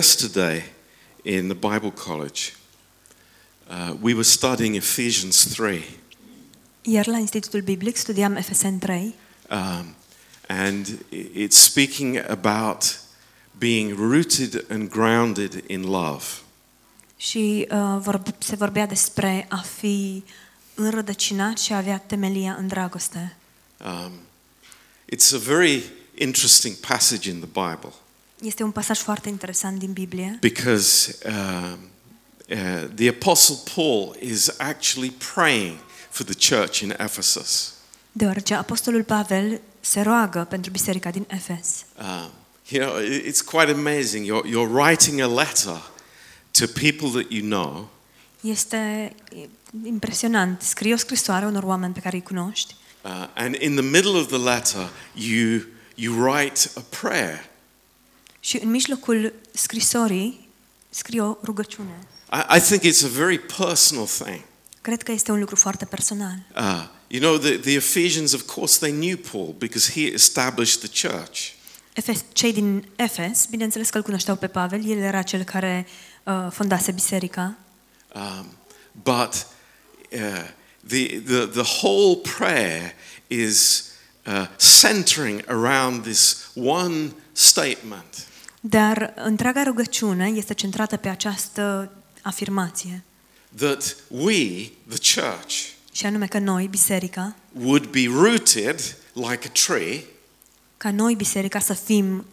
Yesterday in the Bible College, uh, we were studying Ephesians 3. Ieri la Institutul Biblic studiam Efeseni 3 Um, and i- it's speaking about being rooted and grounded in love. și uh, vorb, se vorbea despre a fi înrădăcinat și a avea temelia în dragoste. Um, it's a very interesting passage in the Bible Este un pasaj foarte interesant din Biblie, because um, uh, the Apostle Paul is actually praying for the church in Ephesus. deoarece Apostolul Pavel se roagă pentru biserica din Efes. Um, you know, i- it's quite amazing. You're, you're writing a letter to people that you know, Este impresionant. Scrie o scrisoare unor oameni pe care îi cunoști uh, and in the middle of the letter, you, you write a prayer. Și în mijlocul scrisorii scrie o rugăciune. I, I think it's a very personal thing. Cred că este un lucru foarte personal. Uh, you know, the, the Ephesians, of course, they knew Paul because he established the church. Efes, cei din Efes, bineînțeles că îl cunoșteau pe Pavel, el era cel care uh, fondase biserica, Um, but uh, the, the, the whole prayer is uh, centering around this one statement dar întreaga rugăciune este centrată pe această afirmație, that we, the church, și anume că noi, biserica, would be rooted like a tree. ca noi, biserica, să fim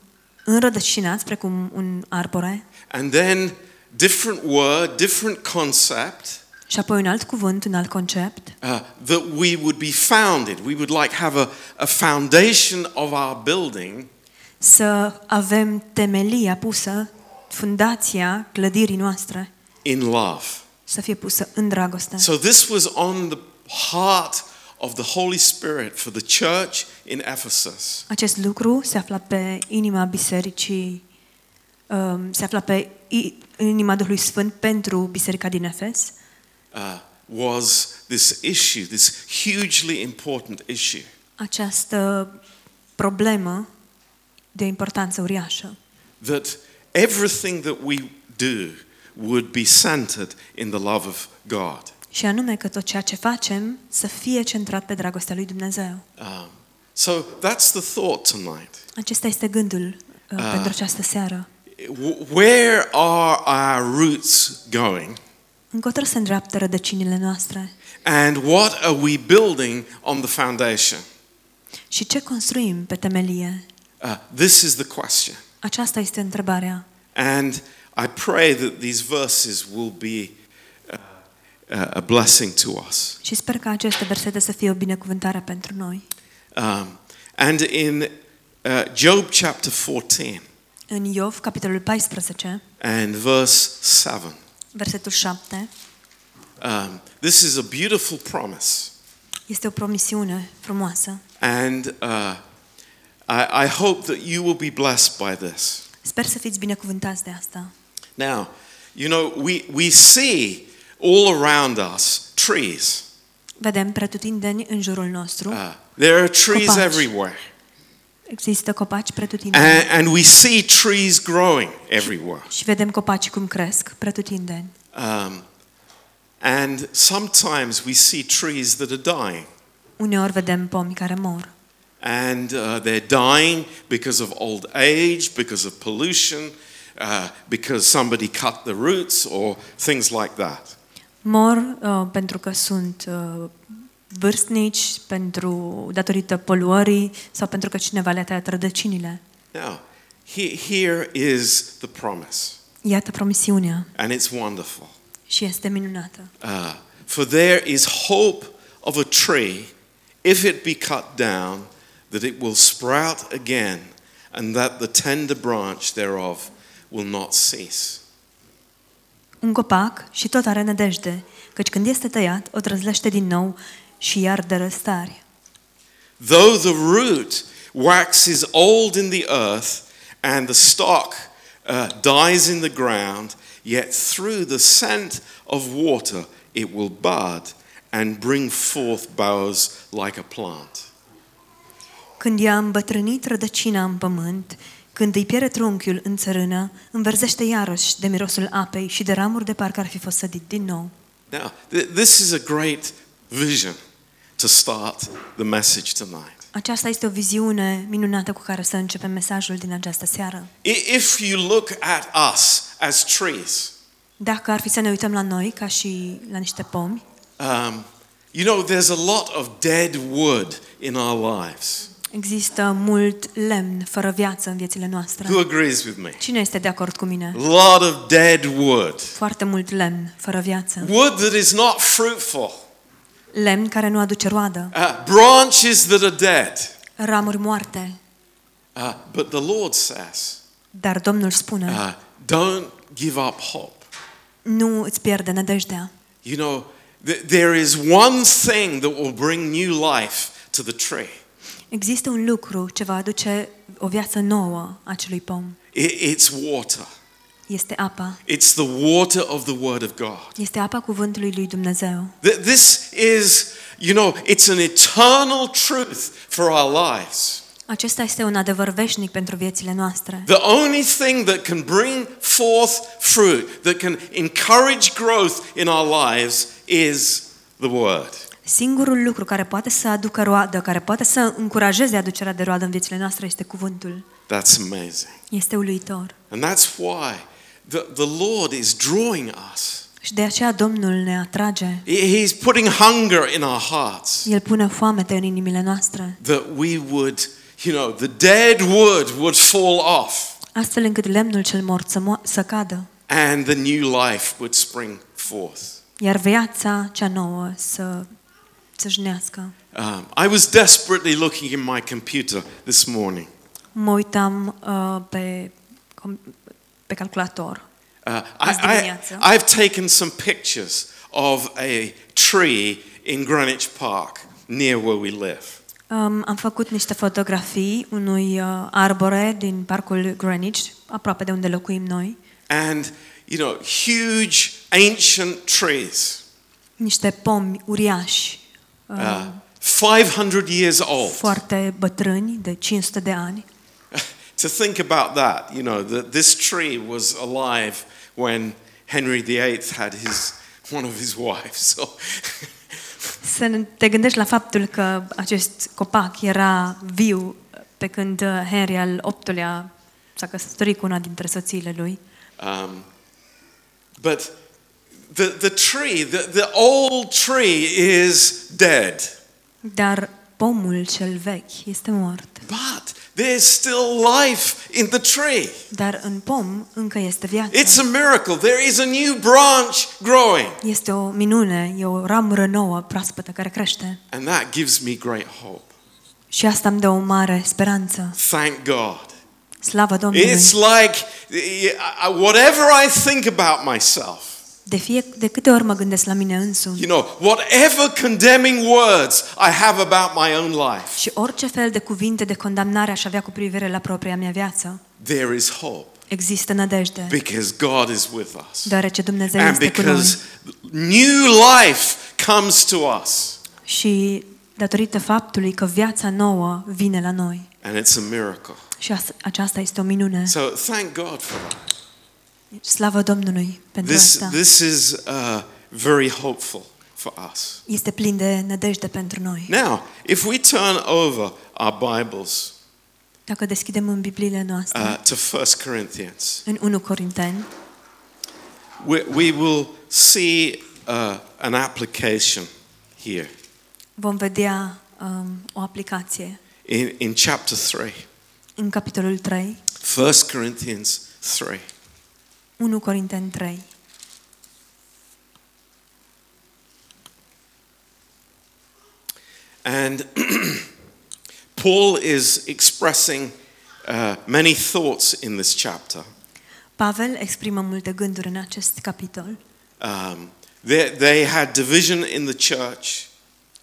înrădăcinați precum un arbore. And then different word, different concept, și apoi un alt cuvânt, un alt concept, uh, that we would be founded. We would like have a, a foundation of our building să avem temelia pusă, fundația clădirii noastre, in love. să fie pusă în dragoste. So this was on the heart of the Holy Spirit for the church in Ephesus. Acest lucru se afla pe inima bisericii, um, se afla pe i- inima Duhului Sfânt pentru biserica din Efes. Uh, was this issue, this hugely important issue. Această problemă de importanță uriașă. That everything that we do would be centered in the love of God. Și anume că tot ceea ce facem să fie centrat pe dragostea lui Dumnezeu. Um, so that's the thought tonight. Acesta este gândul uh, Ah. pentru această seară. W- Where are our roots going? Încotro se îndreaptă rădăcinile noastre And what are we building on the foundation? și ce construim pe temelie? Uh, this is the question. Aceasta este întrebarea. And I pray that these verses will be uh, uh, a blessing to us. Și sper că aceste versete să fie o binecuvântare pentru noi. Um, and in uh, Job chapter 14 În Iov, capitolul 14, and verse 7, versetul 7, um, this is a beautiful promise. este o promisiune frumoasă. And uh, I, I hope that you will be blessed by this. Sper să fiți binecuvântați de asta. Now, you know, we, we see all around us trees. Vedem pretutindeni în jurul nostru. Uh, there are trees Copaci. everywhere. Există copaci pretutindeni. And, and we see trees growing everywhere. Și vedem copaci cum cresc pretutindeni. Um, and sometimes we see trees that are dying. Uneori vedem pomi care mor. And uh, they're dying because of old age, because of pollution, uh, because somebody cut the roots, or things like that. Mor uh, pentru că sunt uh, vârstnici, pentru datorită poluării sau pentru că cineva le-a tăiat rădăcinile. Now, he, here is the promise, Iată promisiunea and it's wonderful. și este minunată. Uh, for there is hope of a tree, if it be cut down, that it will sprout again, and that the tender branch thereof will not cease. Un copac și tot are nădejde, căci când este tăiat, o trăzlește din nou și iar dă răstari. Though the root waxes old in the earth, and the stock uh, dies in the ground, yet through the scent of water it will bud and bring forth boughs like a plant. Când i-a îmbătrânit rădăcina în pământ Când îi pierde trunchiul în țărână, înverzește iarăși de mirosul apei și de ramuri de parcă ar fi fost sădit din nou. Now, th- this is a great vision to start the message tonight. Aceasta este o viziune minunată cu care să începem mesajul din această seară. I- If you look at us as trees, Dacă ar fi să ne uităm la noi ca și la niște pomi, um, you know, there's a lot of dead wood in our lives. Există mult lemn fără viață în viețile noastre. Who agrees with me? Cine este de acord cu mine? A lot of dead wood. Foarte mult lemn fără viață. Wood that is not fruitful. Lemn care nu aduce roadă. Uh, branches that are dead. Ramuri moarte. Uh, but the Lord says, Dar Domnul spune, uh, don't give up hope. nu îți pierde nădejdea. You know, th- there is one thing that will bring new life to the tree. Există un lucru ce va aduce o viață nouă acelui pom. I- it's water. Este apa. It's the water of the Word of God. Este apa cuvântului lui Dumnezeu. Th- This is, you know, it's an eternal truth for our lives. Acesta este un adevăr veșnic pentru viețile noastre. The only thing that can bring forth fruit, that can encourage growth in our lives, is the Word. Singurul lucru care poate să aducă roadă, care poate să încurajeze aducerea de roadă în viețile noastre este cuvântul. That's amazing. Este uluitor. And that's why the, the Lord is drawing us. Și de aceea Domnul ne atrage. He- He's putting hunger in our hearts El pune foamete în inimile noastre, that we would, you know, the dead wood would fall off astfel încât lemnul cel mort să, mo- să cadă, and the new life would spring forth. iar viața cea nouă să țâșnească. Um, I was desperately looking in my computer this morning. Mă uitam uh, pe, com- pe calculator. Uh, Azi I, I, dimineață. I've taken some pictures of a tree in Greenwich Park near where we live. Um, am făcut niște fotografii unui uh, arbore din parcul Greenwich, aproape de unde locuim noi. And, you know, huge ancient trees, Niște pomi uriași, uh, uh, 500 years old. foarte bătrâni, de 500 de ani. to think about that, you know, that this tree was alive when Henry VIII had his one of his wives. So, Să ne- te gândești la faptul că acest copac era viu pe când uh, Henry al VIII-lea s-a căsătorit cu una dintre soțiile lui. um, but the the tree, the, the old tree, is dead. Dar pomul cel vechi este mort. But there's still life in the tree. Dar în pom încă este It's a miracle. There is a new branch growing, Este o minune, e o ramură nouă, proaspătă, care crește. and that gives me great hope. Și asta îmi dă o mare speranță. Thank God. Slavă Domnului! It's like whatever I think about myself, De, fie, de câte ori mă gândesc la mine însumi you know, whatever condemning words I have about my own life, și orice fel de cuvinte de condamnare aș avea cu privire la propria mea viață, there is hope există nădejde, because God is with us. deoarece Dumnezeu And este cu noi. because new life comes to us. Și datorită faptului că viața nouă vine la noi. And it's a miracle. Și asta, aceasta este o minune. So thank God for that. Slavă Domnului pentru This, asta. this is uh, very hopeful for us. Este plin de nădejde pentru noi. Now, if we turn over our Bibles Dacă deschidem în Bibliile noastre, uh, to 1 Corinthians, în 1 Corinteni, we, we will see uh, an application here vom vedea um, o aplicație in, in chapter 3. în capitolul 3, 1 Corinthians 3. 1 Corinteni 3. And Paul is expressing uh, many thoughts in this chapter. Pavel exprimă multe gânduri în acest capitol. Um, they, they had division in the church,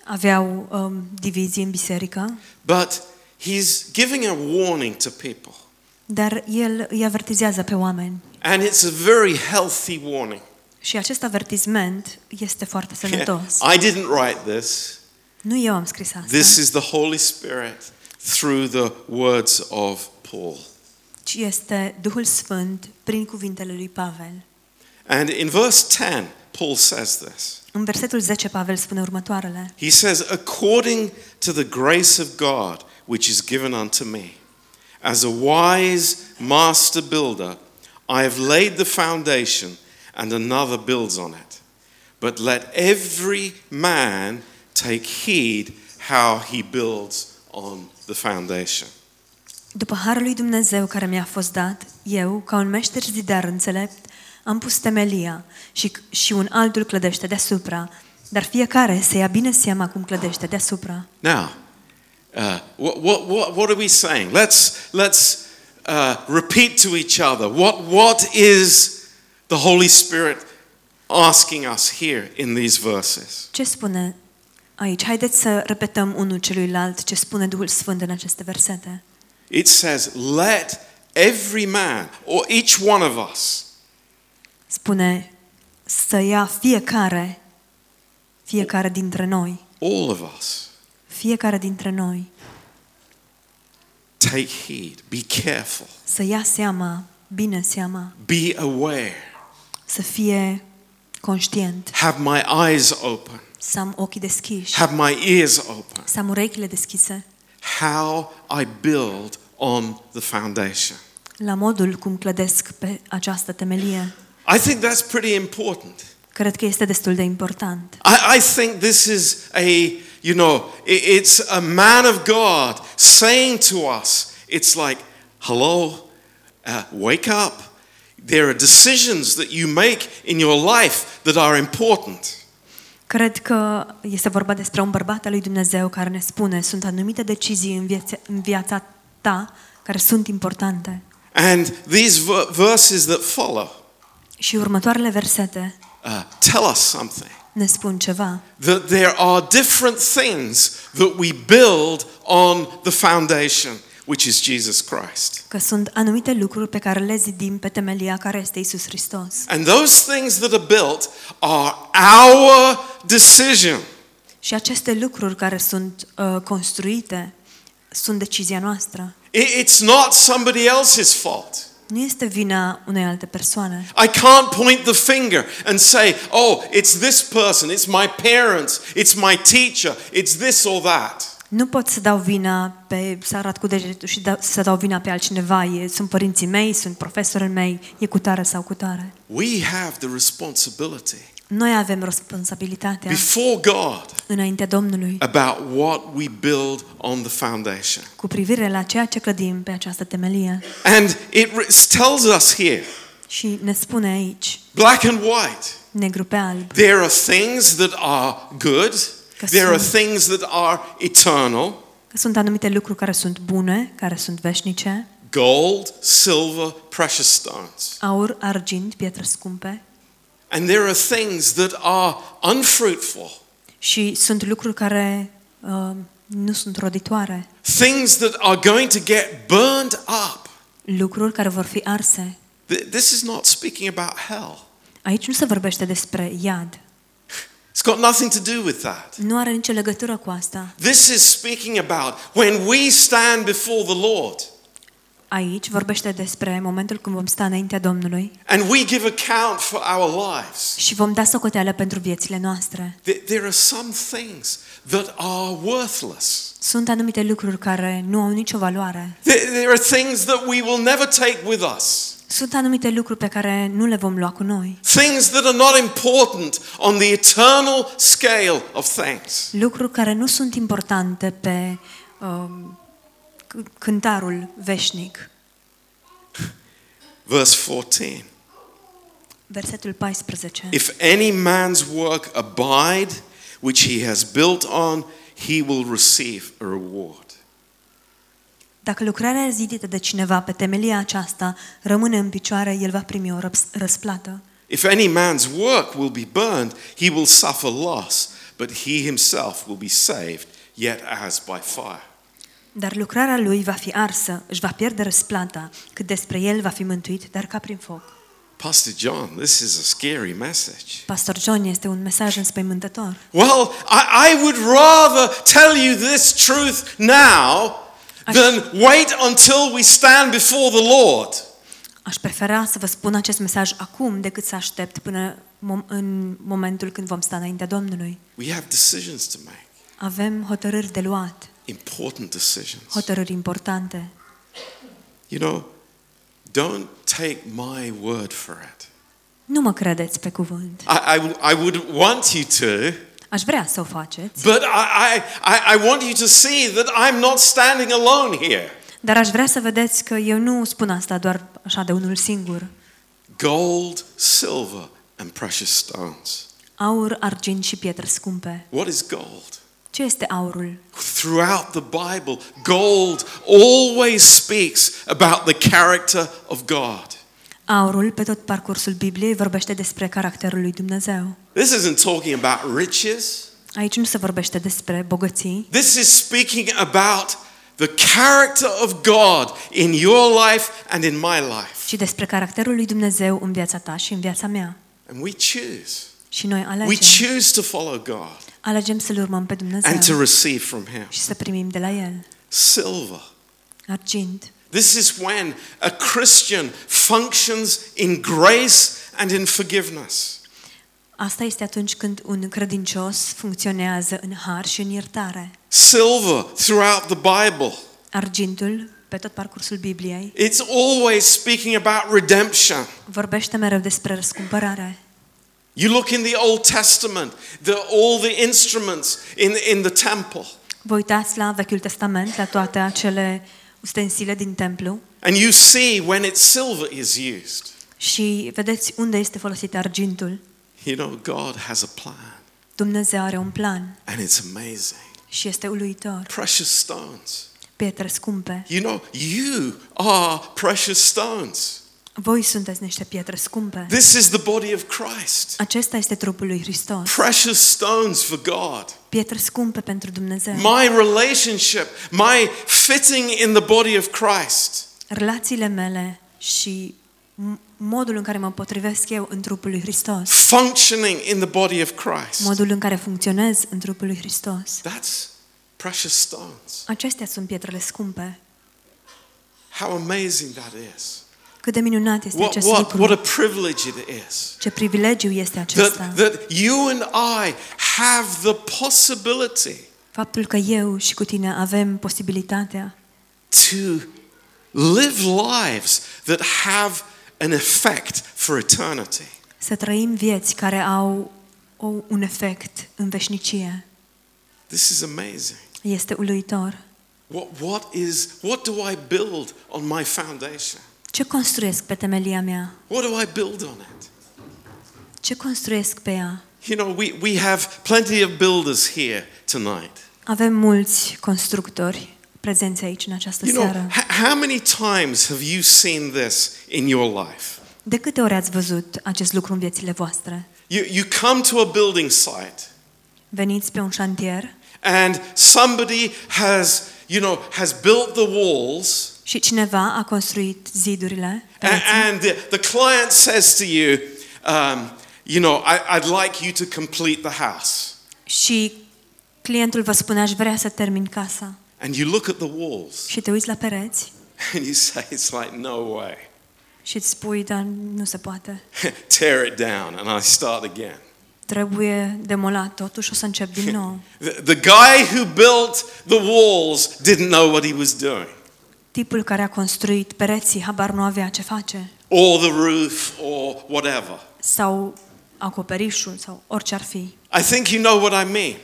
Aveau um, divizii în biserică, but he's giving a warning to people. Dar el îi avertizează pe oameni. And it's a very healthy warning. Și acest avertisment este foarte sănătos. I didn't write this. Nu eu am scris asta, This is the Holy Spirit through the words of Paul. ci este Duhul Sfânt prin cuvintele lui Pavel. And in verse 10, Paul says this. În versetul 10 Pavel spune următoarele. He says, according to the grace of God which is given unto me, as a wise master builder, I have laid the foundation and another builds on it. But let every man take heed how he builds on the foundation. După harul lui Dumnezeu care mi-a fost dat, eu, ca un meșter zidar înțelept, am pus temelia și, și un altul clădește deasupra, dar fiecare să ia bine seama cum clădește deasupra. Now, uh, what, what, what, what are we saying? Let's, let's uh, repeat to each other. What, what is the Holy Spirit asking us here in these verses? Ce spune aici? Haideți să repetăm unul celuilalt ce spune Duhul Sfânt în aceste versete. It says, Let every man, or each one of us, Spune să ia fiecare, fiecare dintre noi, all of us, fiecare dintre noi, take heed, be careful, să ia seama, bine seama, be aware, să fie conștient, have my eyes open, să am ochii deschiși, have my ears open. să am urechile deschise, How I build on the foundation. la modul cum clădesc pe această temelie. I think that's pretty important. Cred că este destul de important. I, I think this is a, you know, it's a man of God saying to us, it's like, hello, uh, wake up. There are decisions that you make in your life that are important. Cred că este vorba despre un bărbat al lui Dumnezeu care ne spune sunt anumite decizii în viața, în viața ta care sunt importante. And these verses that follow Și următoarele versete uh, tell us something. Ne spun ceva. That there are different things that we build on the foundation, which is Jesus Christ. Că sunt anumite lucruri pe care le zidim pe temelia care este Isus Hristos. And those things that are built are our decision. Și aceste lucruri care sunt uh, construite sunt decizia noastră. I- It's not somebody else's fault. Nu este vina unei alte persoane. I can't point the finger and say, oh, it's this person, it's my parents, it's my teacher, it's this or that. Nu pot să dau vina pe, să arăt cu degetul și da, să dau vina pe altcineva. E, sunt părinții mei, sunt profesorii mei, e cu tare sau cu tare. We have the responsibility Noi avem responsabilitatea before God înaintea Domnului about what we build on the foundation. cu privire la ceea ce clădim pe această temelie. And it re- tells us here, Și ne spune aici, black and white, negru pe alb, there are things that are good, Că there are sunt- things that are eternal că sunt anumite lucruri care sunt bune, care sunt veșnice, gold, silver, precious stones. aur, argint, pietre scumpe, And there are things that are unfruitful, și sunt lucruri care uh, nu sunt roditoare, things that are going to get burned up. lucruri care vor fi arse. Th- This is not speaking about hell. Aici nu se vorbește despre iad. It's got nothing to do with that. Nu are nicio legătură cu asta. This is speaking about when we stand before the Lord Aici vorbește despre momentul când vom sta înaintea Domnului and we give account for our lives. și vom da socoteală pentru viețile noastre. Th- There are some things that are worthless. Sunt anumite lucruri care nu au nicio valoare. There there are things that we will never take with us. Sunt anumite lucruri pe care nu le vom lua cu noi. Things that are not important on the eternal scale of things. Lucruri care nu sunt importante pe um, c- cântarul veșnic. Verse 14. Versetul 14. If any man's work abide, which he has built on, he will receive a reward. Dacă lucrarea zidită de cineva pe temelia aceasta rămâne în picioare, el va primi o răps- răsplată. If any man's work will be burned, he will suffer loss, but he himself will be saved, yet as by fire. Dar lucrarea lui va fi arsă, își va pierde răsplata, cât despre el va fi mântuit, dar ca prin foc. Pastor John, this is a scary message. Pastor John este un mesaj înspăimântător. Well, I, I would rather tell you this truth now then wait until we stand before the Lord. Aș prefera să vă spun acest mesaj acum decât să aștept până mom- în momentul când vom sta înaintea Domnului. We have decisions to make, Avem hotărâri de luat, important decisions. hotărâri importante. You know, don't take my word for it. Nu mă credeți pe cuvânt. I, I, I would want you to, Aș vrea să o faceți, but I, I, I I want you to see that I'm not standing alone here. dar aș vrea să vedeți că eu nu spun asta doar așa de unul singur. Gold, silver, and precious stones. Aur, argint și pietre scumpe. What is gold? Ce este aurul? Throughout the Bible, gold always speaks about the character of God. Aurul, pe tot parcursul Bibliei, vorbește despre caracterul lui Dumnezeu. This isn't talking about riches. Aici nu se vorbește despre bogății, This is speaking about the character of God in your life and in my life. ci despre caracterul lui Dumnezeu în viața ta și în viața mea. And we choose. Și noi We alegem. choose to follow God Alegem să-L urmăm pe and to Dumnezeu receive from Him. și să primim de la El. Silver. Argint. This is when a Christian functions in grace and in forgiveness. Asta este atunci când un credincios funcționează în har și în iertare. Silver throughout the Bible. Argintul, pe tot parcursul Bibliei, It's always speaking about redemption. vorbește mereu despre răscumpărare. You look in the Old Testament, the, all the instruments in, in the temple, Vă uitați la Vechiul Testament, la toate acele ustensile din templu and you see when it's silver is used. și vedeți unde este folosit argintul. You know, God has a plan, Dumnezeu are un plan and it's amazing. și este uluitor. Precious stones. Pietre scumpe. You know, you are precious stones. Voi sunteți niște pietre scumpe. This is the body of Christ. Acesta este trupul lui Hristos. Precious stones for God. Pietre scumpe pentru Dumnezeu. My relationship, my fitting in the body of Christ. Relațiile mele și m- modul în care mă potrivesc eu în trupul lui Hristos. Functioning in the body of Christ. Modul în care funcționez în trupul lui Hristos. That's precious stones. Acestea sunt pietrele scumpe. How amazing that is. Cât de minunat este What, acest what, lucru. what a privilege it is. Ce privilegiu este acesta. That, that you and I have the possibility Faptul că eu și cu tine avem posibilitatea to live lives that have an effect for eternity. să trăim vieți care au o, un efect în veșnicie. This is amazing. Este uluitor. What, what, is, what do I build on my foundation? Ce construiesc pe temelia mea? What do I build on it? Ce construiesc pe ea? You know, we, we have plenty of builders here tonight. Avem mulți constructori prezenți aici în această You know, seară. h- how many times have you seen this in your life? De câte ori ați văzut acest lucru în viețile voastre? You, you come to a building site Veniți pe un șantier and somebody has, you know, has built the walls și cineva a construit zidurile a- pereții, and the, the client says to you, um, you know, I, I'd like you to complete the house. și clientul vă spune aș vrea să termin casa And you look at the walls și te uiți la pereți and you say, it's like, no way. și îți spui, dar nu se poate. Tear it down and I start again. Trebuie demolat totul și o să încep din nou. The, the guy who built the walls didn't know what he was doing, Tipul care a construit pereții habar nu avea ce face. or the roof, or whatever. Sau acoperișul sau orice ar fi. I think you know what I mean.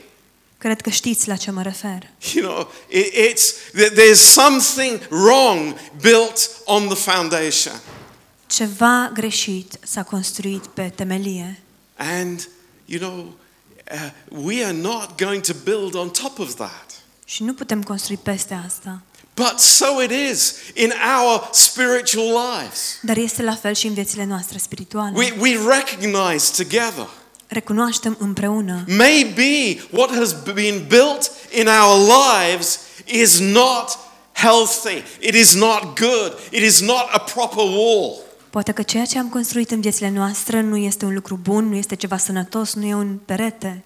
Cred că știți la ce mă refer. You know, it, it's th- there's something wrong built on the foundation, Ceva greșit s-a construit pe temelie and you know, uh, we are not going to build on top of that. și nu putem construi peste asta. But so it is in our spiritual lives. Dar este la fel și în viețile noastre spirituale. We, we recognize together. Recunoaștem împreună Maybe what has been built in our lives is not healthy. It is not good. It is not a proper wall. Poate că ceea ce am construit în viețile noastre nu este un lucru bun, nu este ceva sănătos, nu e un perete.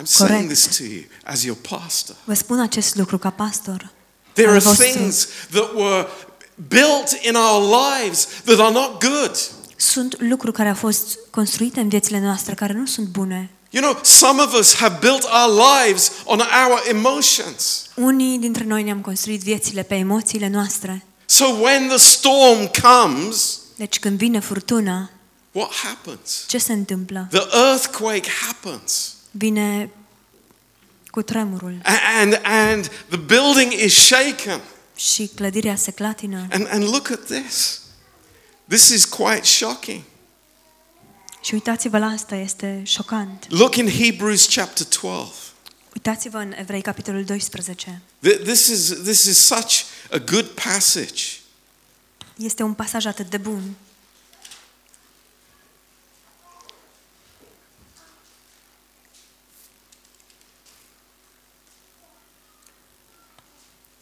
I'm saying Correct. this to you as your pastor. Vă spun acest lucru ca pastor. There al are vostru. things that were built in our lives that are not good. Sunt lucruri care au fost construite în viețile noastre care nu sunt bune. You know, some of us have built our lives on our emotions. Unii dintre noi ne-am construit viețile pe emoțiile noastre. So when the storm comes, Deci când vine furtuna, what happens? ce se întâmplă? The earthquake happens. Vine cu tremurul A- And, and the building is shaken. și clădirea se clatină. And, and look at this. This is quite shocking. Și uitați-vă la asta, este șocant. Look in Hebrews chapter 12. Uitați-vă în Evrei, capitolul 12. Th- This is, this is such a good passage. Este un pasaj atât de bun.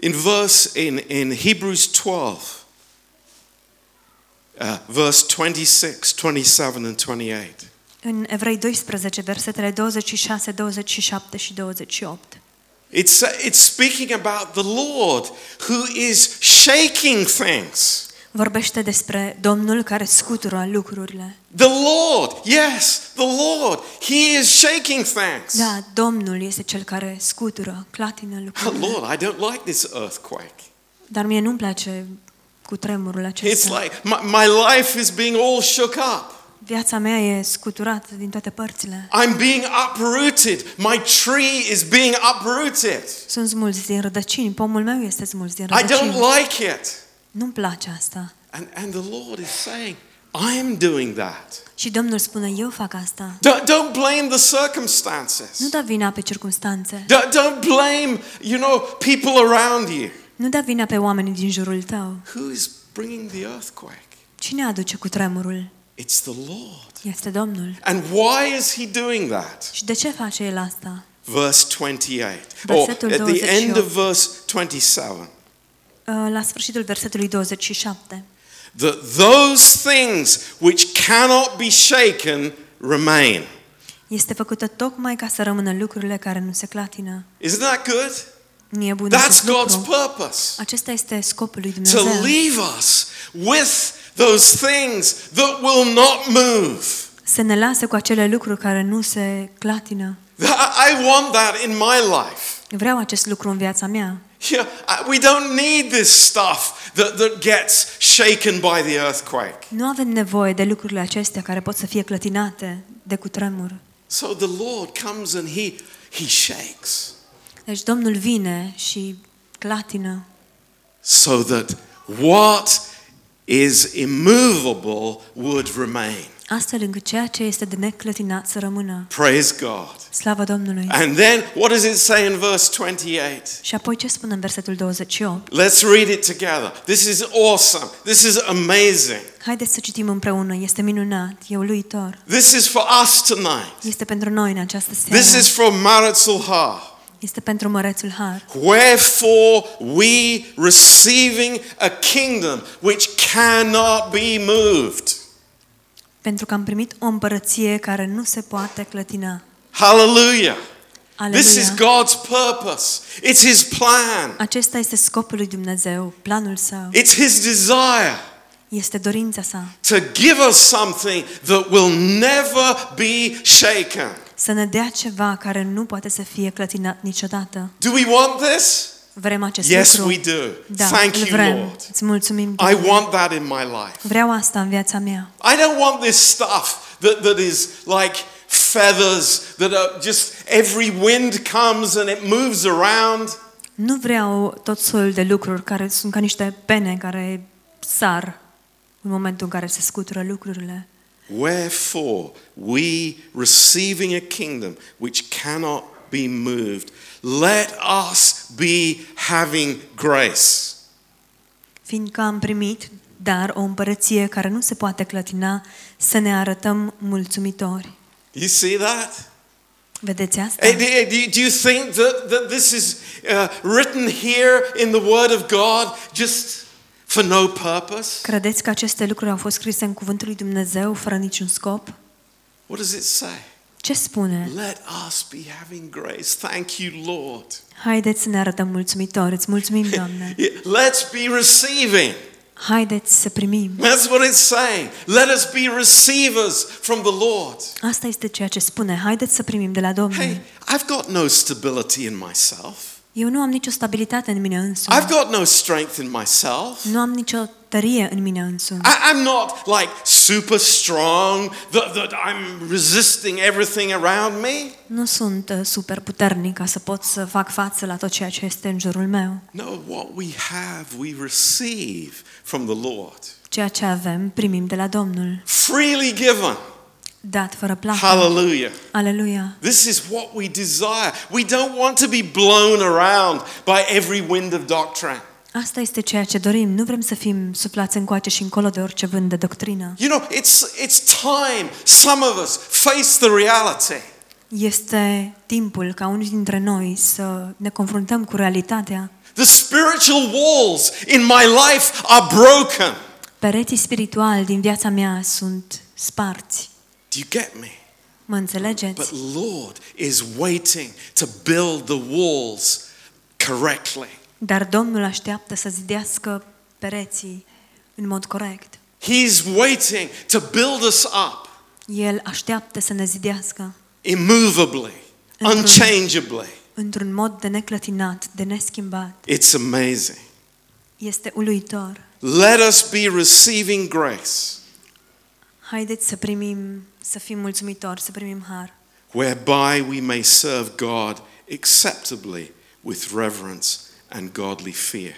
In verse in, in Hebrews 12, uh, verse 26, 27, and 28. În Evrei 12, versetele 26, 27 și 28. It's, it's speaking about the Lord who is shaking things. Vorbește despre Domnul care scutură lucrurile. The Lord, yes, the Lord, He is shaking things. Da, Domnul este cel care scutură, clatină Oh, lucrurile. Lord, I don't like this earthquake. Dar mie nu-mi place cu tremurul It's acesta. like my, my life is being all shook up. Viața mea e scuturată din toate părțile. I'm being uprooted. My tree is being uprooted. Sunt smulți din rădăcini, pomul meu este smuls din I don't rădăcini. like it. Nu-mi place asta. And, and the Lord is saying, I am doing that. Și Domnul spune, eu fac asta. Don't, don't blame the circumstances. Nu da vina pe circunstanțe. Don't, don't blame, you know, people around you. Nu da vina pe oamenii din jurul tău. Who is bringing the earthquake? Cine aduce cu tremurul? It's the Lord. Este Domnul. And why is he doing that? Și de ce face El asta? Verse 28. Or Versetul at the end 28. of verse 27. Uh, La sfârșitul versetului 27. That those things which cannot be shaken remain. Este făcută tocmai ca să rămână lucrurile care nu se clatină. Isn't that good? Nu e bun That's acest God's lucru. purpose. Acesta este scopul lui To Dumnezeu. leave us with those things that will not move. Să ne lase cu acele lucruri care nu se clatină. I want that in my life. Vreau acest lucru în viața mea. Yeah, I- we don't need this stuff that, that gets shaken by the earthquake. Nu avem nevoie de lucrurile acestea care pot să fie clătinate de cutremur. So the Lord comes and he, he shakes Deci Domnul vine și clatină so that what is immovable would remain. Ceea ce este de neclătinat să rămână. Praise God. Slavă Domnului! And then what does it say in verse 28? Și apoi ce spune în versetul 28? Let's read it together. This is awesome. This is amazing. Haideți să citim împreună, este minunat, e uluitor. This is for us tonight. Este pentru noi în această This seară. is from Maritzul Har. Este pentru mărețul har. Wherefore we receiving a kingdom which cannot be moved. Pentru că am primit o împărăție care nu se poate clătina. Hallelujah. This is Aleluia! God's purpose. It's His plan. Acesta este scopul lui Dumnezeu, planul său. It's His desire Este dorința sa to give us something that will never be shaken. să ne dea ceva care nu poate să fie clătinat niciodată. Do we want this? Vrem acest Yes, lucru? we do. Da, Thank îl you, vrem. Lord. Îți mulțumim. I Doamne. want that in my life. Vreau asta în viața mea. I don't want this stuff that, that is like feathers that are just every wind comes and it moves around. Nu vreau tot soiul de lucruri care sunt ca niște pene care sar în momentul în care se scutură lucrurile. Wherefore, we receiving a kingdom which cannot be moved, let us be having grace. Fiindcă am primit, dar o împărăție care nu se poate clătina, să ne arătăm mulțumitori. You see that? Vedeți asta? Eh, Do do- do you think that, that this is uh, written here in the Word of God just for no purpose? Credeți că aceste lucruri au fost scrise în cuvântul lui Dumnezeu fără niciun scop? What does it say? Ce spune? Let us be having grace. Thank you, Lord. Haideți să ne arătăm mulțumitori. Îți mulțumim, Doamne. Yeah, Let's be receiving. Haideți să primim. That's what it's saying. Let us be receivers from the Lord. Asta este ceea ce spune. Haideți să primim de la Domnul. Hey, I've got no stability in myself. Eu nu am nicio stabilitate în mine însumi. I've got no strength in myself. Nu am nicio tărie în mine însumi. I, I'm not like super strong that, I'm resisting everything around me. Nu sunt uh, super puternic ca să pot să fac față la tot ceea ce este în jurul meu. No, what we have, we receive from the Lord. Ceea ce avem, primim de la Domnul. Freely given. Dat fără plată. Hallelujah. Aleluia. This is what we desire. We don't want to be blown around by every wind of doctrine. Asta este ceea ce dorim. Nu vrem să fim suflați încoace și încolo de orice vânt de doctrină. You know, it's, it's time some of us face the reality. Este timpul ca unii dintre noi să ne confruntăm cu realitatea. The spiritual walls in my life are broken. Pereții spirituali din viața mea sunt sparți. Do you get me? Mă înțelegeți? But Lord is waiting to build the walls correctly. Dar Domnul așteaptă să zidească pereții în mod corect. He's waiting to build us up El așteaptă să ne zidească immovably, Într-un- unchangeably. într-un mod de neclătinat, de neschimbat. It's amazing. Este uluitor. Let us be receiving grace Haideți să primim, să fim mulțumitori, să primim har, whereby we may serve God acceptably with reverence and godly fear.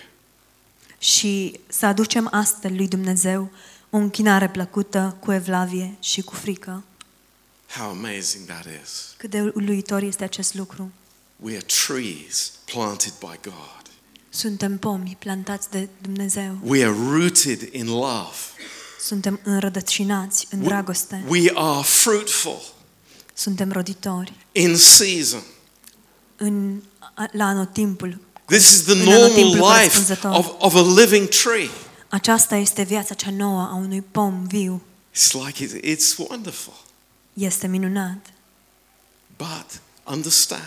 și să aducem astfel lui Dumnezeu o închinare plăcută, cu evlavie și cu frică. How amazing that is. Cât de uluitor este acest lucru. We are trees planted by God. Suntem pomi plantați de Dumnezeu. We are rooted in love. Suntem înrădăcinați în dragoste. We are fruitful Suntem roditori. in season. În, la anotimpul. This is the normal life of, of a living tree. Aceasta este viața cea nouă a unui pom viu. It's like it, it's wonderful. Este minunat. But understand.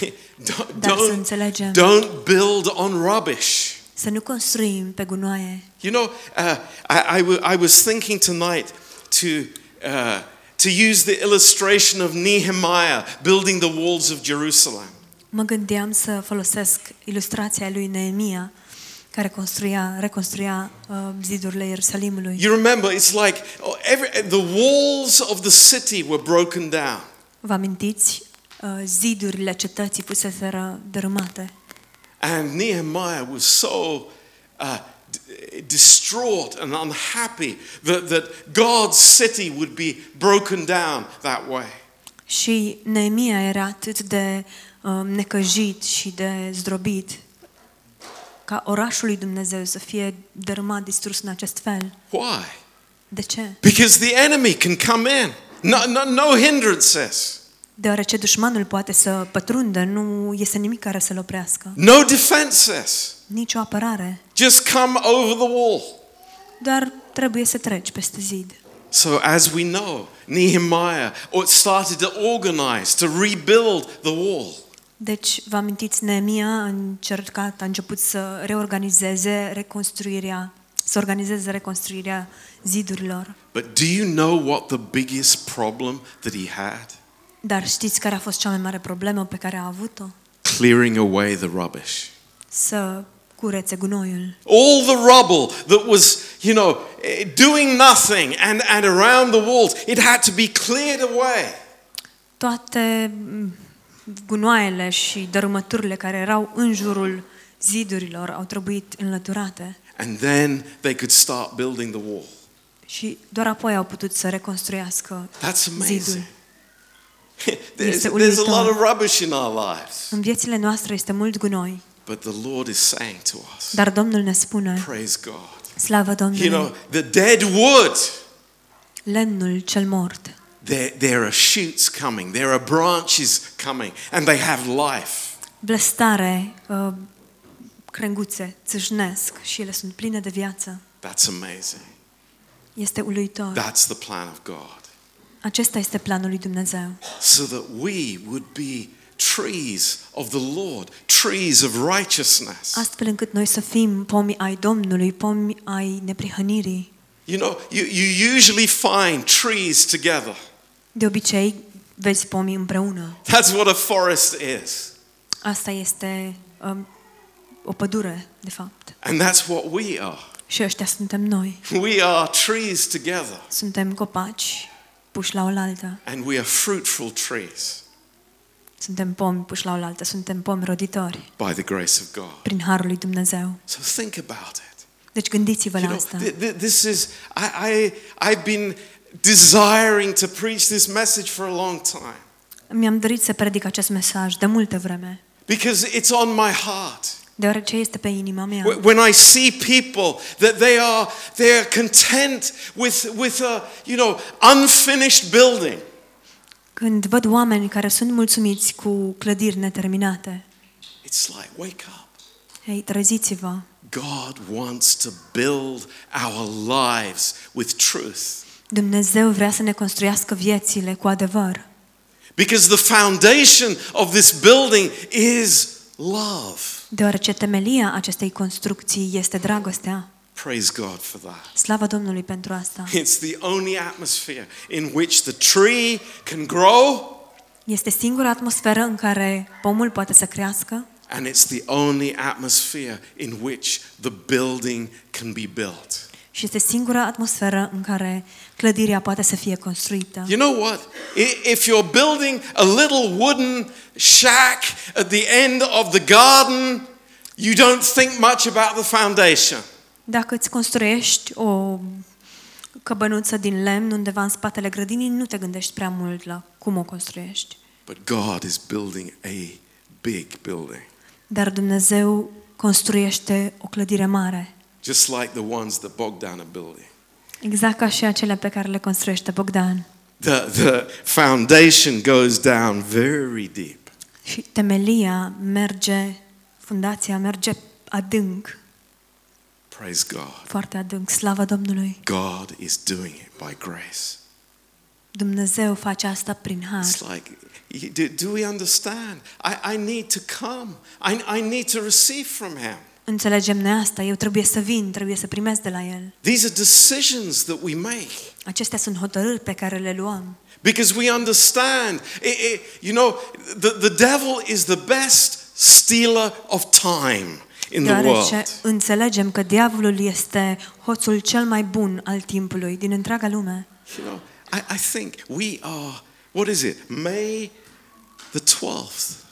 don't, don't, don't build on rubbish. Să nu construim pe gunoaie. You know, uh, I, I, w- I was thinking tonight to, uh, to use the illustration of Nehemiah building the walls of Jerusalem. Mă gândeam să folosesc ilustrația lui Neemia care construia, reconstruia uh, zidurile Ierusalimului. You remember, it's like oh, every, the walls of the city were broken down. Vă amintiți? Uh, zidurile cetății fuseseră dărâmate. And Nehemiah was so uh, d- distraught and unhappy that, that God's city would be broken down that way. Și Neemia era atât de uh, necăjit și de zdrobit ca orașul lui Dumnezeu să fie dărâmat, distrus în acest fel. Why? De ce? Because the enemy can come in. No, no, no hindrances. Deoarece dușmanul poate să pătrundă, nu este nimic care să-l oprească. No defenses. Nici o apărare. Just come over the wall. Doar trebuie să treci peste zid. So, as we know, Nehemiah or- started to organize, to rebuild the wall. Deci, vă amintiți, Neemia a încercat, a început să reorganizeze reconstruirea, să organizeze reconstruirea zidurilor. But do you know what the biggest problem that he had? Dar știți care a fost cea mai mare problemă pe care a avut-o? Clearing away the rubbish. Să curețe gunoiul. All the rubble that was, you know, eh, doing nothing and, and around the walls, it had to be cleared away. Toate mm, gunoaiele și dărâmăturile care erau în jurul zidurilor au trebuit înlăturate And then they could start building the wall. și doar apoi au putut să reconstruiască That's zidul. amazing. there's, Este there's a uluitor. lot of rubbish in our lives. În viețile noastre este mult gunoi, But the Lord is saying to us, dar Domnul ne spune, praise God. slavă You Domnului, know, the dead wood, lemnul cel mort. There, there are shoots coming, there are branches coming, and they have life. Blăstare, uh, crenguțe, țâșnesc și ele sunt pline de viață. That's amazing. Este uluitor. That's the plan of God. Acesta este planul lui Dumnezeu. so that we would be trees of the Lord, trees of righteousness. Astfel încât noi să fim pomi ai Domnului, pomi ai neprihănirii. You know, you, you usually find trees together. De obicei, vezi pomii împreună. That's what a forest is. Asta este um, o pădure, de fapt. And that's what we are. Și ăștia suntem noi. We are trees together, Suntem copaci puși la oaltă. and we are fruitful trees Suntem pomi puși la oaltă. Suntem pomi roditori by the grace of God. prin harul lui Dumnezeu. So think about it. Deci gândiți-vă You la know, asta. th- th- this is, I, I, I've been desiring to preach this message for a long time Mi-am dorit să predic acest mesaj de multă vreme, because it's on my heart. deoarece este pe inima mea. Wh- When I see people that they are they are content with with a you know unfinished building, Când văd oameni care sunt mulțumiți cu clădiri neterminate, it's like wake up. hei, treziți-vă. God wants to build our lives with truth. Dumnezeu vrea să ne construiască viețile cu adevăr. Because the foundation of this building is love. Deoarece temelia acestei construcții este dragostea. Praise God for that. Slavă Domnului pentru asta. It's the only atmosphere in which the tree can grow Este singura atmosferă în care pomul poate să crească and it's the only atmosphere in which the building can be built. Și este singura atmosferă în care clădirea poate să fie construită. You know what? I- If you're building a little wooden shack at the end of the garden, you don't think much about the foundation. Dacă îți construiești o căbănuță din lemn undeva în spatele grădinii, nu te gândești prea mult la cum o construiești. But God is building a big building, Dar Dumnezeu construiește o clădire mare, just like the ones that Bogdan are building. exact ca și acelea pe care le construiește Bogdan. The, the foundation goes down very deep. Și temelia merge, fundația merge adânc, Praise God. foarte adânc, slavă Domnului. God is doing it by grace. Dumnezeu face asta prin har. It's like, you- do, do we understand? I, I need to come. I, I need to receive from Him. Înțelegem noi asta, eu trebuie să vin, trebuie să primesc de la El. These are decisions that we make Acestea sunt hotărâri pe care le luăm. because we understand. It, it, you know, the, the devil is the best stealer of time in the Deoarece world. înțelegem că diavolul este hoțul cel mai bun al timpului din întreaga lume. You know, I, I think we are, what is it, May the 12th?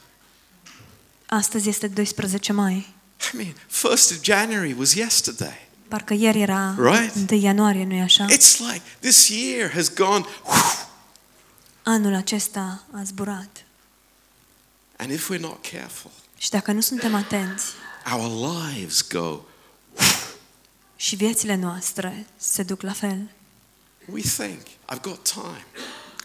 Astăzi este 12 mai. I mean, 1st of January was yesterday. Parcă ieri era Right. 1 ianuarie, nu-i așa? It's like this year has gone, whew, Anul acesta a zburat. and if we're not careful, Și dacă nu suntem atenți our lives go, și viețile noastre se duc la fel, we think, I've got time.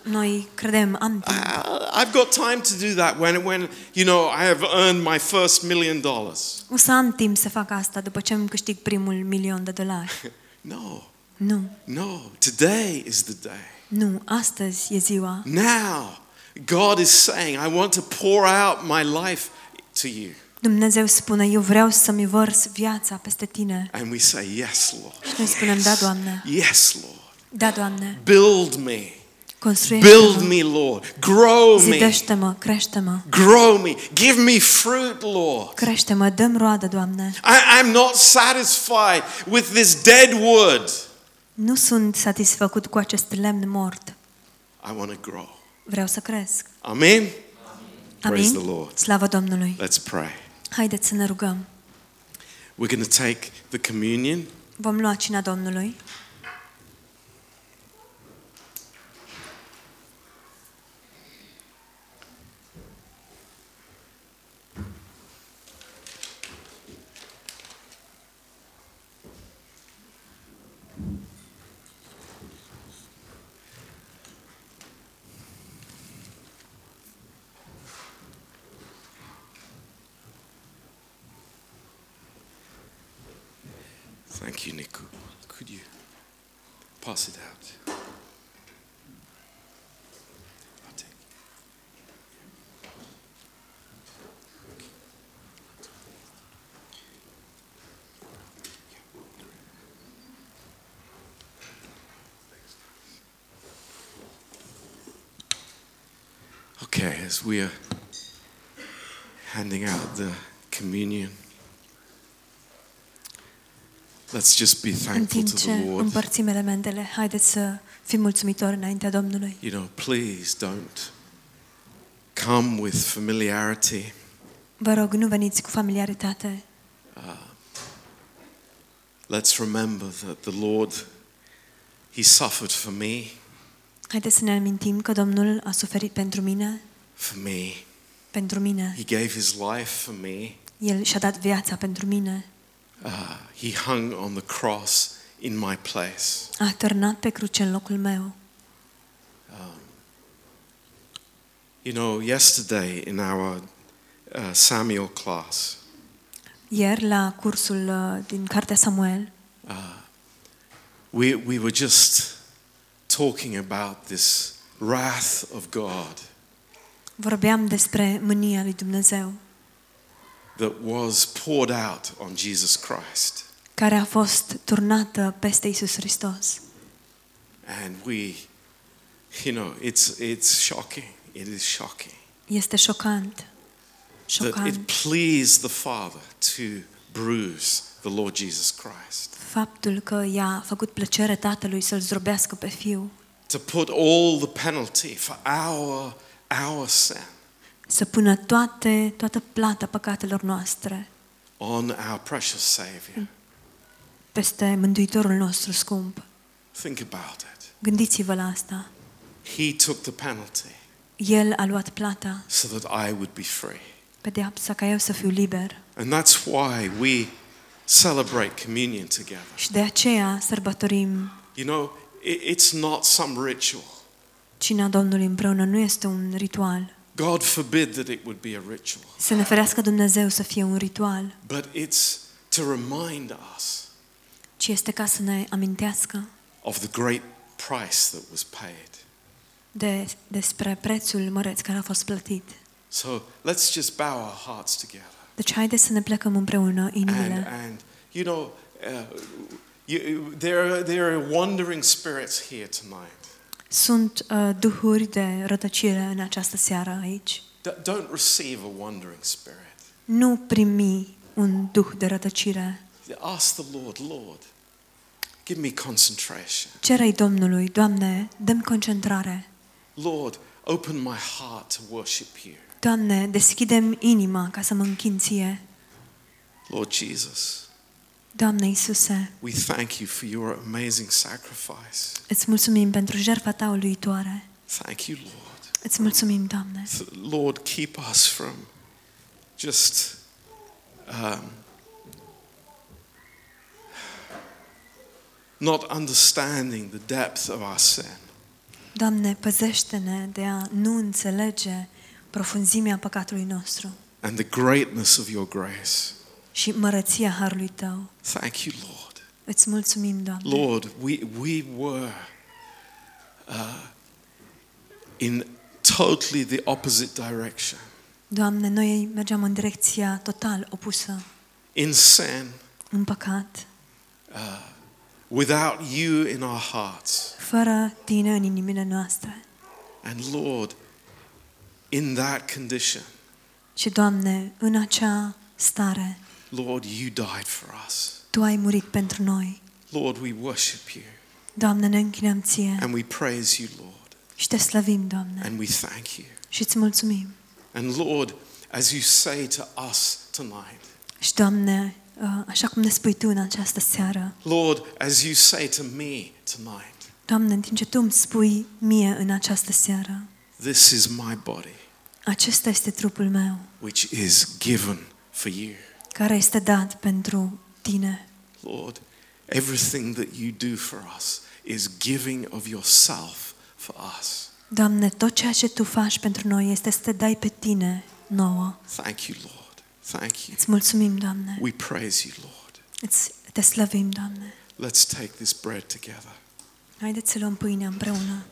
Noi credem, am I, timp. I- I've got time to do that when, when, you know, I have earned my first million dollars. O să am timp să fac asta după ce îmi câștig primul milion de dolari. No, Nu, no, today is the day. nu, astăzi e ziua. Now, God is saying, I want to pour out my life to you. Dumnezeu spune, eu vreau să-mi vărs viața peste tine. And we say, Yes, Lord. Și noi spunem, da, Doamne, Yes, Lord. da, Doamne, Build me. Build construiește-mă, me, Lord. Grow me. zidește-mă, crește-mă, Grow me. Give me fruit, Lord. crește-mă, dăm roadă, Doamne. I, I'm not satisfied with this dead wood. Nu sunt satisfăcut cu acest lemn mort. I want to grow. Vreau să cresc. Amen. Praise Amin? the Lord. Slavă Domnului. Let's pray. Haideți să ne rugăm. We're going to take the communion. Vom lua cina Domnului. Thank you, Nico. Could you pass it out? I'll take Okay, as we are handing out the communion. Let's just be În thankful timp to ce the Lord. împărțim elementele, haideți să fim mulțumitori înaintea Domnului. You know, please don't come with familiarity. Vă rog, nu veniți cu familiaritate. Let's remember that the Lord, He suffered for me, Haideți să ne amintim că Domnul a suferit pentru mine, for me. pentru mine. He gave His life for me. El și-a dat viața pentru mine. Uh, he hung on the cross in my place. A târnat pe cruce în locul meu. You know, yesterday in our uh, Samuel class, Ieri, la cursul uh, din Cartea Samuel, we, we were just talking about this wrath of God vorbeam despre mânia lui Dumnezeu, that was poured out on Jesus Christ. care a fost turnată peste Isus Hristos. And we, you know, it's, it's shocking. It is shocking. Este șocant. That it pleased the Father to bruise the Lord Jesus Christ. Faptul că i-a făcut plăcere Tatălui să-L zdrobească pe Fiul, To put all the penalty for our, our sin să pună toate, toată plata păcatelor noastre on our precious Savior. peste Mântuitorul nostru scump. Think about it. Gândiți-vă la asta. He took the penalty El a luat plata, so that I would be free. pedeapsa ca eu să fiu liber. And that's why we celebrate communion together. Și de aceea sărbătorim You know, i- it's not some ritual. cina Domnului împreună. Nu este un ritual. God forbid that it would be a ritual. Să ne ferească Dumnezeu să fie un ritual, But it's to remind us ci este ca să ne amintească of the great price that was paid. de, despre prețul măreț care a fost plătit. So let's just bow our hearts together. Deci haideți să ne plecăm împreună And, inimile. and you know, uh, you, there, are, there are wandering spirits here tonight. Sunt uh, duhuri de rătăcire în această seară aici. D- don't receive a wandering spirit. Nu primi un duh de rătăcire. Ask the Lord, Lord, give me concentration. Cerei Domnului, Doamne, dă-mi concentrare. Lord, open my heart to worship you. Doamne, deschidem inima ca să mă închin ție. Lord Jesus, Doamne Iisuse, we thank you for your amazing sacrifice. îți mulțumim pentru jertfa ta uluitoare. Thank you, Lord. Îți mulțumim, Doamne. Th- Lord, keep us from just um, not understanding the depth of our sin. Doamne, păzește-ne de a nu înțelege profunzimea păcatului nostru and the greatness of your grace. Și mărăția harului Tău. Thank you, Lord. Îți mulțumim, Doamne. Lord, we, we were uh, in totally the opposite direction. Doamne, noi mergeam în direcția total opusă, In sin, în păcat, without you in our hearts. fără Tine în inimile noastre. And Lord, in that condition, Și, Doamne, în acea stare, Lord, you died for us. Tu ai murit pentru noi. Lord, we worship you Doamne, ne închinăm Ție and we praise you, Lord, și Te slăvim, Doamne, and we thank you. și Îți mulțumim. And Lord, as you say to us tonight, Și, Doamne, uh, așa cum ne spui Tu în această seară, Lord, as you say to me tonight, Doamne, în timp ce Tu îmi spui mie în această seară, this is my body, acesta este trupul meu, which is given for you. Care este dat pentru Tine. Lord, everything that you do for us is giving of yourself for us. Doamne, tot ceea ce Tu faci pentru noi este să Te dai pe Tine nouă. Thank you, Lord. Thank you. Îți mulțumim, Doamne. We praise you, Lord. Îți, te slăvim, Doamne. Let's take this bread together. Haideți să luăm pâinea împreună.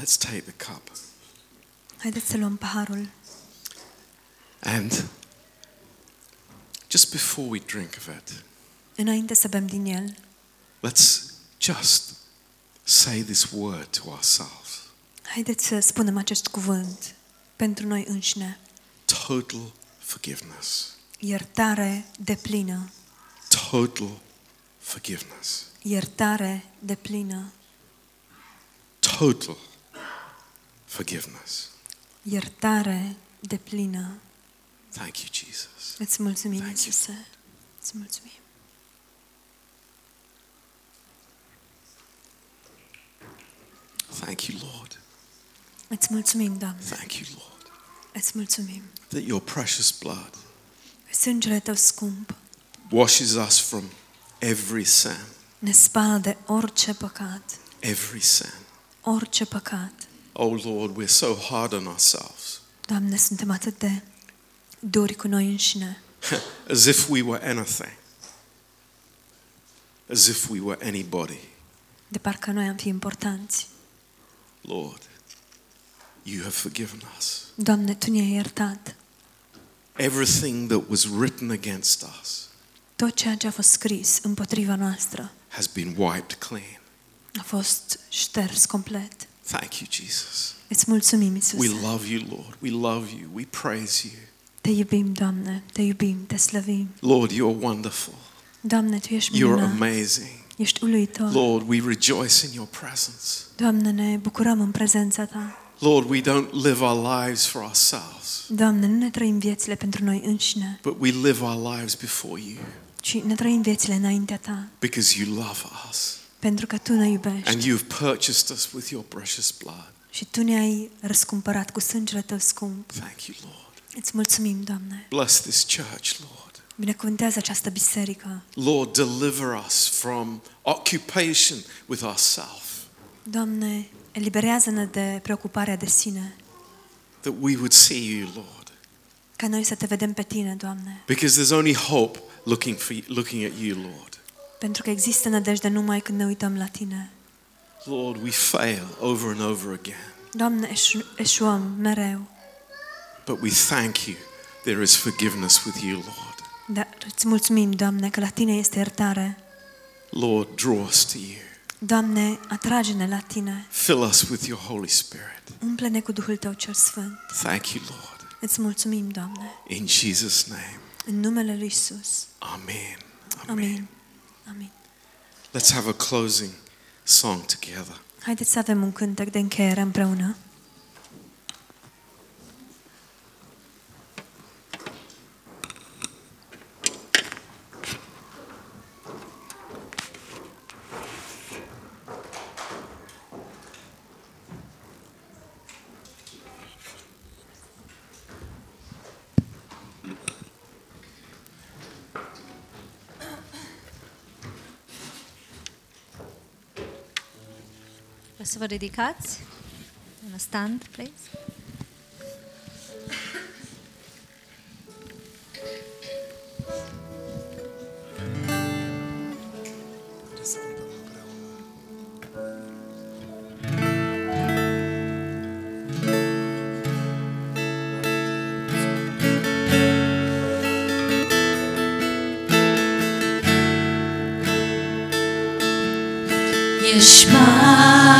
Let's take the cup. Haideți să luăm paharul. And just before we drink of it, Înainte să bem din el, let's just say this word to ourselves haideți să spunem acest cuvânt pentru noi înșine. total forgiveness. Iertare de plină. Total forgiveness. Iertare de plină. Total forgiveness. Iertare de plină. Thank you, Jesus. Îți mulțumim, Thank you. Iisuse. Îți mulțumim. Thank you, Lord. Îți mulțumim, Doamne. Thank you, Lord, Îți mulțumim. that your precious blood Sângele Tău scump washes us from every sin, ne spală de orice păcat. every sin. Orice păcat. Oh Lord, we're so hard on ourselves, Doamne, suntem atât de duri cu noi înșine. as if we were anything, as if we were anybody. De parcă noi am fi importanți. Lord, you have forgiven us. Doamne, Tu ne-ai iertat. Everything that was written against us Tot ceea ce a fost scris împotriva noastră has been wiped clean. a fost șters complet. Thank you, Jesus. Îți mulțumim, We love you, Lord. We love you. We praise you. Te iubim, Doamne, te iubim, te slăvim. Lord, you're wonderful. Doamne, Tu ești You're minunat, amazing. ești uluitor. Lord, we rejoice in your presence. Doamne, ne bucurăm în prezența Ta. Lord, we don't live our lives for ourselves, Doamne, nu ne trăim viețile pentru noi înșine, but we live our lives before you ci ne trăim viețile înaintea Ta, because you love us pentru că Tu ne iubești and you've purchased us with your precious blood. și Tu ne-ai răscumpărat cu sângele Tău scump. Thank you, Lord. Îți mulțumim, Doamne. Bless this church, Lord. Binecuvântează această biserică. Lord, deliver us from occupation with ourselves, Doamne, eliberează-ne de preocuparea de sine, that we would see you, Lord. ca noi să Te vedem pe Tine, Doamne, Because there's only hope looking, for, looking at you, Lord. Pentru că există nădejde numai când ne uităm la Tine. Lord, we fail over and over again, Doamne, eșu- eșuăm mereu, but we thank you there is forgiveness with you, Lord. dar îți mulțumim, Doamne, că la Tine este iertare. Lord, draw us to you. Doamne, atrage-ne la Tine, Fill us with your Holy Spirit. umple-ne cu Duhul Tău cel Sfânt. Thank you, Lord. Îți mulțumim, Doamne, In Jesus' name. în numele Lui Isus. Amen. Amin. Amin. Let's have a closing song together. Haideți să avem un cântec de încheiere împreună. Să vă ridicați? In a stand, please. Ești marele,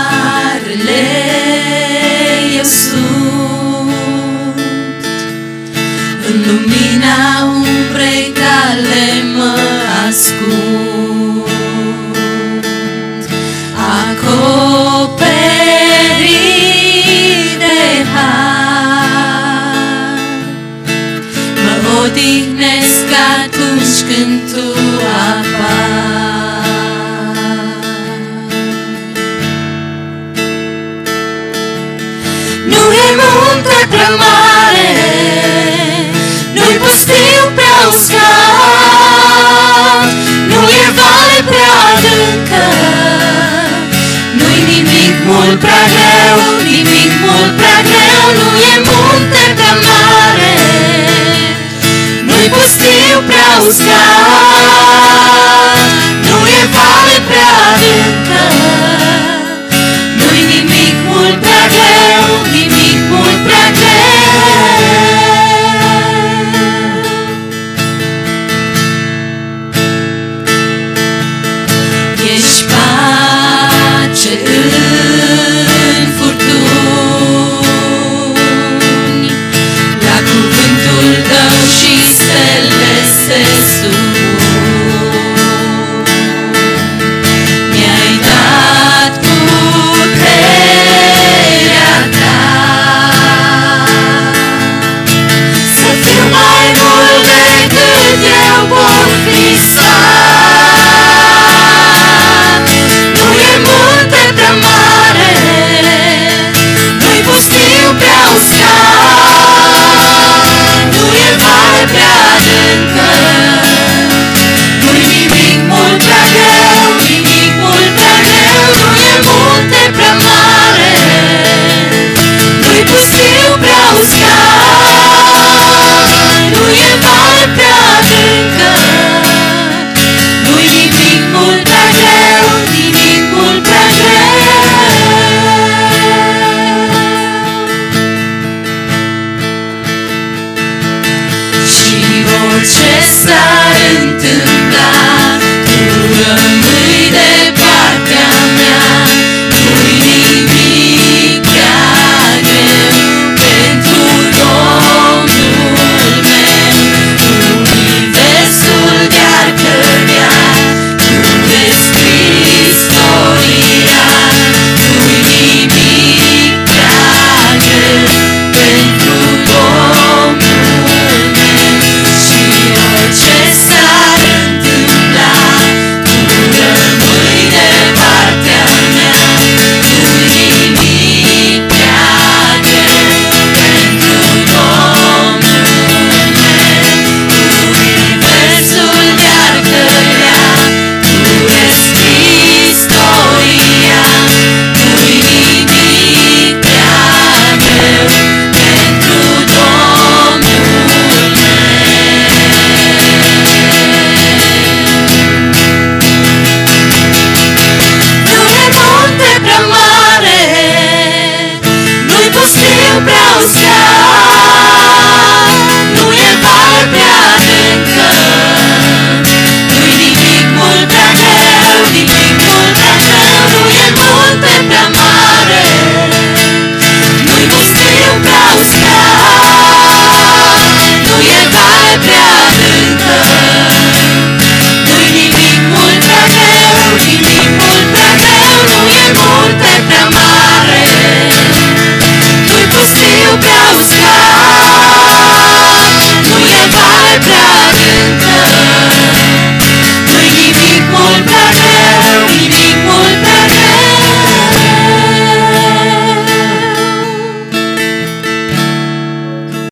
odihnesc atunci când tu apari. Nu e munte prea prea adâncă Nu-i nimic mult prea greu Nimic mult prea greu Nu e munte prea mare. Nu-i pustiu prea uscat Nu e vale prea adâncă